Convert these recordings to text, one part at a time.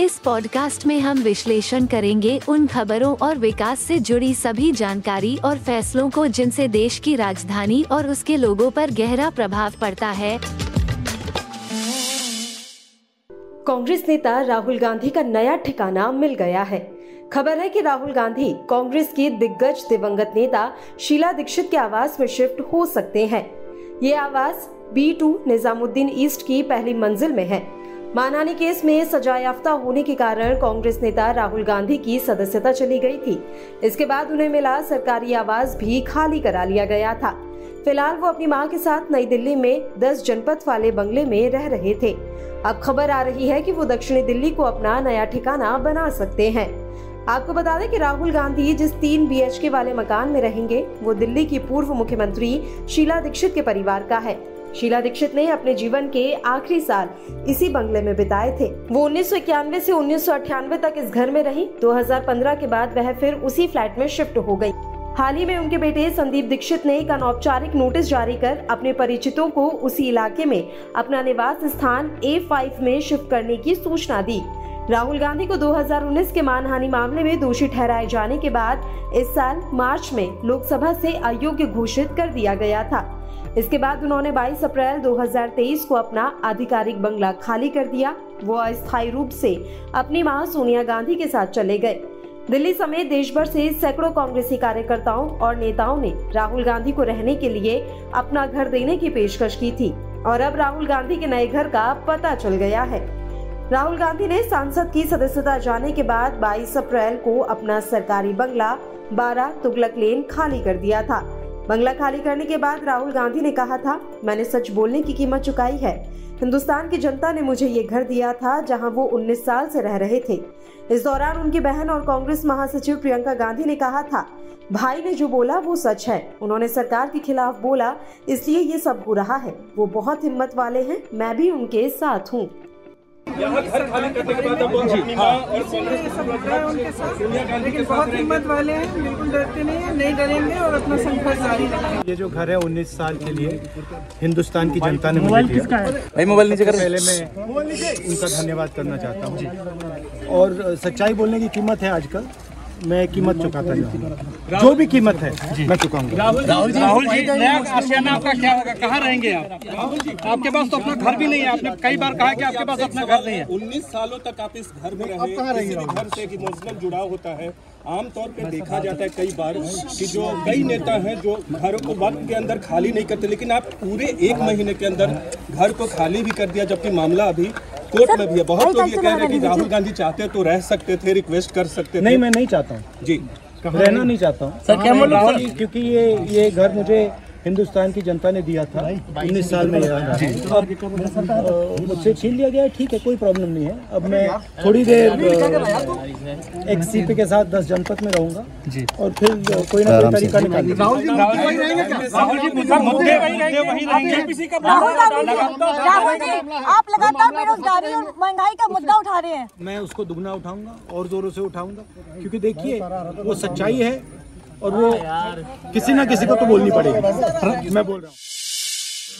इस पॉडकास्ट में हम विश्लेषण करेंगे उन खबरों और विकास से जुड़ी सभी जानकारी और फैसलों को जिनसे देश की राजधानी और उसके लोगों पर गहरा प्रभाव पड़ता है। कांग्रेस नेता राहुल गांधी का नया ठिकाना मिल गया है। खबर है कि राहुल गांधी कांग्रेस की दिग्गज दिवंगत नेता शीला दीक्षित के आवास में शिफ्ट हो सकते हैं। ये आवास बी टू निजामुद्दीन ईस्ट की पहली मंजिल में है। मानहानि केस में सजायाफ्ता होने के कारण कांग्रेस नेता राहुल गांधी की सदस्यता चली गई थी। इसके बाद उन्हें मिला सरकारी आवास भी खाली करा लिया गया था। फ़िलहाल वो अपनी माँ के साथ नई दिल्ली में 10 जनपद वाले बंगले में रह रहे थे। अब खबर आ रही है कि वो दक्षिणी दिल्ली को अपना नया ठिकाना बना सकते हैं। आपको बता दें कि राहुल गांधी जिस तीन बी वाले मकान में रहेंगे, वो दिल्ली की पूर्व मुख्यमंत्री शीला दीक्षित के परिवार का है। शीला दीक्षित ने अपने जीवन के आखिरी साल इसी बंगले में बिताए थे। वो उन्नीस से उन्नीस सौ अठानवे तक इस घर में रही। 2015 के बाद वह फिर उसी फ्लैट में शिफ्ट हो गई। हाल ही में उनके बेटे संदीप दीक्षित ने एक अनौपचारिक नोटिस जारी कर अपने परिचितों को उसी इलाके में अपना निवास स्थान A5 में शिफ्ट करने की सूचना दी। राहुल गांधी को 2019 के मानहानि मामले में दोषी ठहराए जाने के बाद इस साल मार्च में लोकसभा से अयोग्य घोषित कर दिया गया था। इसके बाद उन्होंने 22 अप्रैल 2023 को अपना आधिकारिक बंगला खाली कर दिया। वो अस्थायी रूप से अपनी माँ सोनिया गांधी के साथ चले गए। दिल्ली समेत देश भर से सैकड़ों कांग्रेसी कार्यकर्ताओं और नेताओं ने राहुल गांधी को रहने के लिए अपना घर देने की पेशकश की थी और अब राहुल गांधी के नए घर का पता चल गया है। राहुल गांधी ने सांसद की सदस्यता जाने के बाद 22 अप्रैल को अपना सरकारी बंगला 12 तुगलक लेन खाली कर दिया था। बंगला खाली करने के बाद राहुल गांधी ने कहा था, मैंने सच बोलने की कीमत चुकाई है। हिंदुस्तान की जनता ने मुझे ये घर दिया था, जहाँ वो 19 साल से रह रहे थे। इस दौरान उनकी बहन और कांग्रेस महासचिव प्रियंका गांधी ने कहा था, भाई ने जो बोला वो सच है। उन्होंने सरकार के खिलाफ बोला, इसलिए ये सब हो रहा है। वो बहुत हिम्मत वाले हैं, मैं भी उनके साथ हूँ। यहाँ घर खाली करने के बाद अब अपनी माँ और लेकिन बहुत हिम्मत वाले हैं बिल्कुल डरते नहीं है नहीं डरेंगे और अपना संघर्ष जारी रखेंगे। ये जो घर है 19 साल के लिए हिंदुस्तान की जनता ने मोबाइल दिया। भाई मोबाइल नीचे कर। पहले मैं उनका धन्यवाद करना चाहता हूँ। और सच्चाई बोलने की कीमत है आजकल। मैं कीमत चुकाता जाऊँगा जो भी कीमत है मैं चुकाऊँगा। राहुल जी राहुल जी नया आशियाना आपका क्या होगा? कहाँ रहेंगे आप? राहुल जी। आपके पास तो अपना घर भी नहीं है। आपने कई बार कहा कि आपके पास अपना घर नहीं है। उन्नीस सालों तक आप इस घर में रहे किसी भी घर से एक इमोशनल जुड़ाव होता है। आमतौर पर देखा जाता है। कई बार कि जो कई नेता हैं जो घर को वक्त के अंदर खाली नहीं करते लेकिन आप पूरे एक महीने के अंदर घर को खाली भी कर दिया जबकि मामला अभी कोर्ट में भी है। बहुत लोग ये कह रहे हैं कि राहुल गांधी चाहते तो रह सकते थे रिक्वेस्ट कर सकते नहीं मैं नहीं चाहता हूँ। जी। रहना नहीं चाहता हूँ। सर क्योंकि ये ये घर मुझे हिंदुस्तान की जनता ने दिया था उन्नीस साल में अब मुझसे छीन लिया गया ठीक है कोई प्रॉब्लम नहीं है। अब मैं थोड़ी देर एक सीपी के साथ दस जनपद में रहूँगा। और फिर कोई ना कोई तरीका निकाल राहुल जी राहुल जी मुद्दे मुद्दे वही रहेंगे किसी का राहुल जी आप लगातार बेरोजगारी और महँगाई का मुद्दा उठा रहे हैं। मैं उसको दुगना उठाऊँगा और जोरों से उठाऊँगा क्योंकि देखिए वो सच्चाई है और वो किसी ना किसी को तो बोलनी पड़ेगी। मैं बोल रहा हूँ।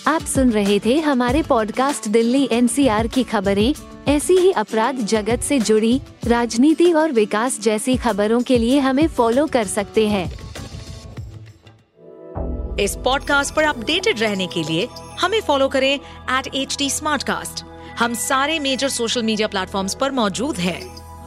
आप सुन रहे थे हमारे पॉडकास्ट दिल्ली एनसीआर की खबरें। ऐसी ही अपराध जगत से जुड़ी राजनीति और विकास जैसी खबरों के लिए हमें फॉलो कर सकते हैं। इस पॉडकास्ट पर अपडेटेड रहने के लिए हमें फॉलो करें एट एच हम सारे मेजर सोशल मीडिया प्लेटफॉर्म्स पर मौजूद हैं।